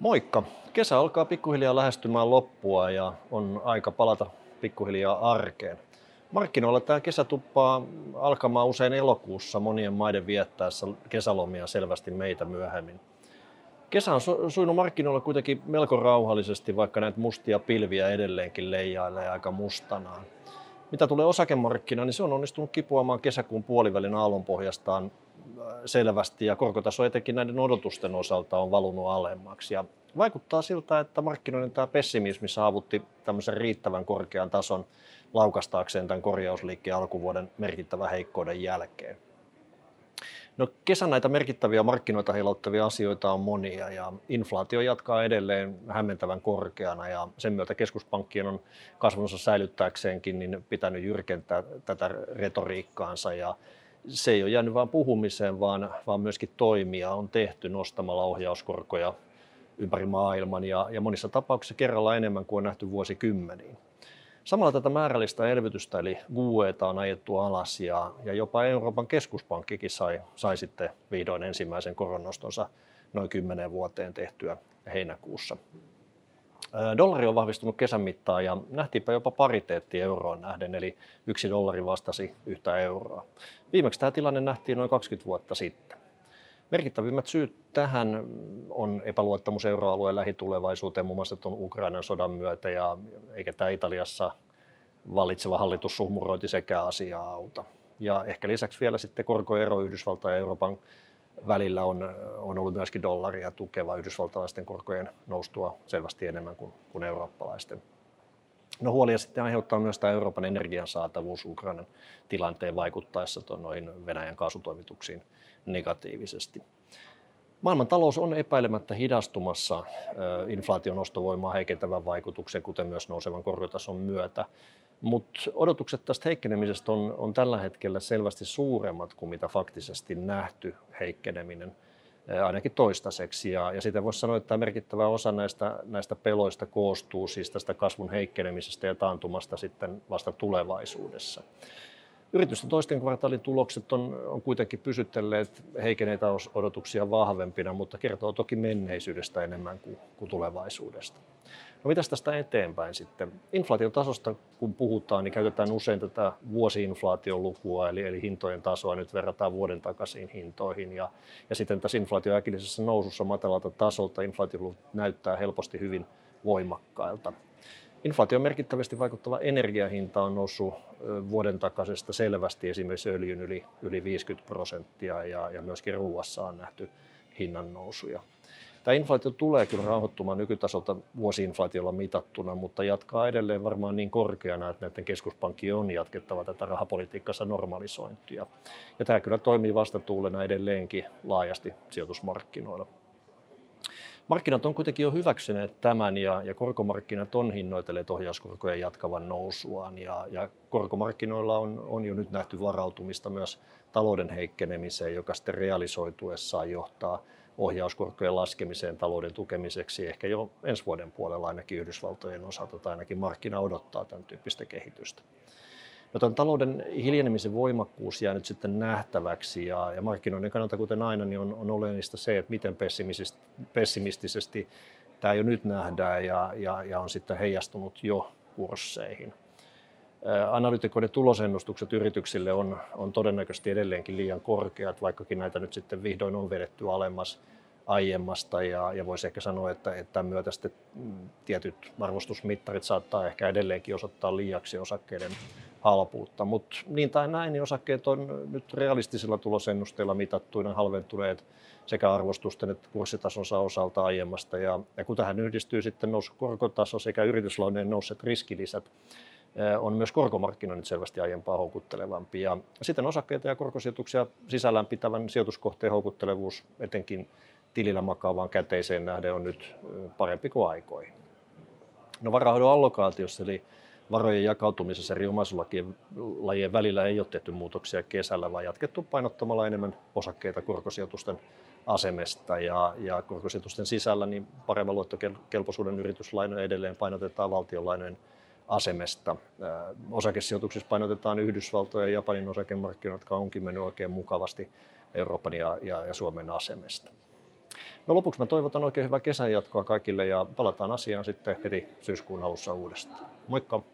Moikka! Kesä alkaa pikkuhiljaa lähestymään loppua ja on aika palata pikkuhiljaa arkeen. Markkinoilla tämä kesä tuppaa alkamaan usein elokuussa monien maiden viettäessä kesälomia selvästi meitä myöhemmin. Kesä on sujunut markkinoilla kuitenkin melko rauhallisesti, vaikka näitä mustia pilviä edelleenkin leijailee aika mustanaan. Mitä tulee osakemarkkinaan, niin se on onnistunut kipuamaan kesäkuun puolivälin aallonpohjastaan selvästi ja korkotaso etenkin näiden odotusten osalta on valunut alemmaksi. Ja vaikuttaa siltä, että markkinoiden tämä pessimismi saavutti tämmöisen riittävän korkean tason laukastaakseen tämän korjausliikkeen alkuvuoden merkittävän heikkouden jälkeen. No, kesän näitä merkittäviä markkinoita heilauttavia asioita on monia ja inflaatio jatkaa edelleen hämmentävän korkeana ja sen myötä keskuspankkien on kasvunsa säilyttääkseenkin niin pitänyt jyrkentää tätä retoriikkaansa ja se ei ole jäänyt vain puhumiseen, vaan, vaan myöskin toimia on tehty nostamalla ohjauskorkoja ympäri maailman ja, ja monissa tapauksissa kerralla enemmän kuin on nähty vuosikymmeniin. Samalla tätä määrällistä elvytystä eli GUEta on ajettu alas ja, ja jopa Euroopan keskuspankkikin sai, sai sitten vihdoin ensimmäisen koronnostonsa noin 10 vuoteen tehtyä heinäkuussa. Dollari on vahvistunut kesän mittaan ja nähtiinpä jopa pariteetti euroon nähden, eli yksi dollari vastasi yhtä euroa. Viimeksi tämä tilanne nähtiin noin 20 vuotta sitten. Merkittävimmät syyt tähän on epäluottamus euroalueen lähitulevaisuuteen, muun muassa tuon Ukrainan sodan myötä, ja eikä tämä Italiassa vallitseva hallitus suhmurointi sekä asiaa auta. Ja ehkä lisäksi vielä sitten korkoero Yhdysvaltain ja Euroopan välillä on, on ollut myöskin dollaria tukeva Yhdysvaltalaisten korkojen noustua selvästi enemmän kuin, kuin eurooppalaisten. No huolia sitten aiheuttaa myös tämä Euroopan energian saatavuus Ukrainan tilanteen vaikuttaessa noihin Venäjän kaasutoimituksiin negatiivisesti. Maailman talous on epäilemättä hidastumassa inflaation ostovoimaa heikentävän vaikutuksen, kuten myös nousevan korkotason myötä. Mutta odotukset tästä heikkenemisestä on, on tällä hetkellä selvästi suuremmat kuin mitä faktisesti nähty heikkeneminen ainakin toistaiseksi. Ja, ja sitä voisi sanoa, että merkittävä osa näistä, näistä peloista koostuu siis tästä kasvun heikkenemisestä ja taantumasta sitten vasta tulevaisuudessa. Yritysten toisten kvartaalin tulokset on, on kuitenkin pysytelleet heikeneitä odotuksia vahvempina, mutta kertoo toki menneisyydestä enemmän kuin, kuin tulevaisuudesta. No mitäs tästä eteenpäin sitten? Inflaation tasosta kun puhutaan, niin käytetään usein tätä vuosiinflaation lukua, eli, eli hintojen tasoa nyt verrataan vuoden takaisiin hintoihin. Ja, ja sitten tässä inflaation äkillisessä nousussa matalalta tasolta inflaatio näyttää helposti hyvin voimakkailta. Inflaation merkittävästi vaikuttava energiahinta on noussut vuoden takaisesta selvästi, esimerkiksi öljyn yli, yli 50 prosenttia ja, ja myöskin ruuassa on nähty hinnan nousuja. Tämä inflaatio tulee kyllä rauhoittumaan nykytasolta vuosiinflaatiolla mitattuna, mutta jatkaa edelleen varmaan niin korkeana, että näiden keskuspankkien on jatkettava tätä rahapolitiikassa normalisointia. Ja tämä kyllä toimii vastatuulena edelleenkin laajasti sijoitusmarkkinoilla. Markkinat on kuitenkin jo hyväksyneet tämän ja, ja korkomarkkinat on hinnoitelleet ohjauskorkojen jatkavan nousuaan ja, ja korkomarkkinoilla on, on jo nyt nähty varautumista myös talouden heikkenemiseen, joka sitten realisoituessaan johtaa ohjauskorkojen laskemiseen talouden tukemiseksi ehkä jo ensi vuoden puolella ainakin Yhdysvaltojen osalta tai ainakin markkina odottaa tämän tyyppistä kehitystä. Tämän talouden hiljenemisen voimakkuus jää nyt sitten nähtäväksi ja, ja markkinoiden kannalta, kuten aina, niin on, on oleellista se, että miten pessimistisesti tämä jo nyt nähdään ja, ja, ja on sitten heijastunut jo kursseihin. Analytikoiden tulosennustukset yrityksille on, on todennäköisesti edelleenkin liian korkeat, vaikkakin näitä nyt sitten vihdoin on vedetty alemmas aiemmasta ja, ja voisi ehkä sanoa, että, että tämän myötä sitten mm, tietyt arvostusmittarit saattaa ehkä edelleenkin osoittaa liiaksi osakkeiden halpuutta. Mutta niin tai näin, niin osakkeet on nyt realistisilla tulosennusteilla mitattuina halventuneet sekä arvostusten että kurssitasonsa osalta aiemmasta. Ja, ja kun tähän yhdistyy sitten noussut korkotaso sekä yrityslainojen nousseet riskilisät, on myös korkomarkkinoinnit selvästi aiempaa houkuttelevampi. Ja sitten osakkeita ja korkosijoituksia sisällään pitävän sijoituskohteen houkuttelevuus etenkin tilillä makaavaan käteiseen nähden on nyt parempi kuin aikoihin. No varahoidon allokaatiossa eli varojen jakautumisessa eri omaisuuslajien välillä ei ole tehty muutoksia kesällä, vaan jatkettu painottamalla enemmän osakkeita korkosijoitusten asemesta ja, ja korkosijoitusten sisällä niin paremman luottokelpoisuuden yrityslainoja edelleen painotetaan valtionlainojen asemesta. Osakesijoituksissa painotetaan Yhdysvaltojen ja Japanin osakemarkkinoita, jotka onkin mennyt oikein mukavasti Euroopan ja, ja, ja Suomen asemesta. No lopuksi mä toivotan oikein hyvää kesän jatkoa kaikille ja palataan asiaan sitten heti syyskuun alussa uudestaan. Moikka!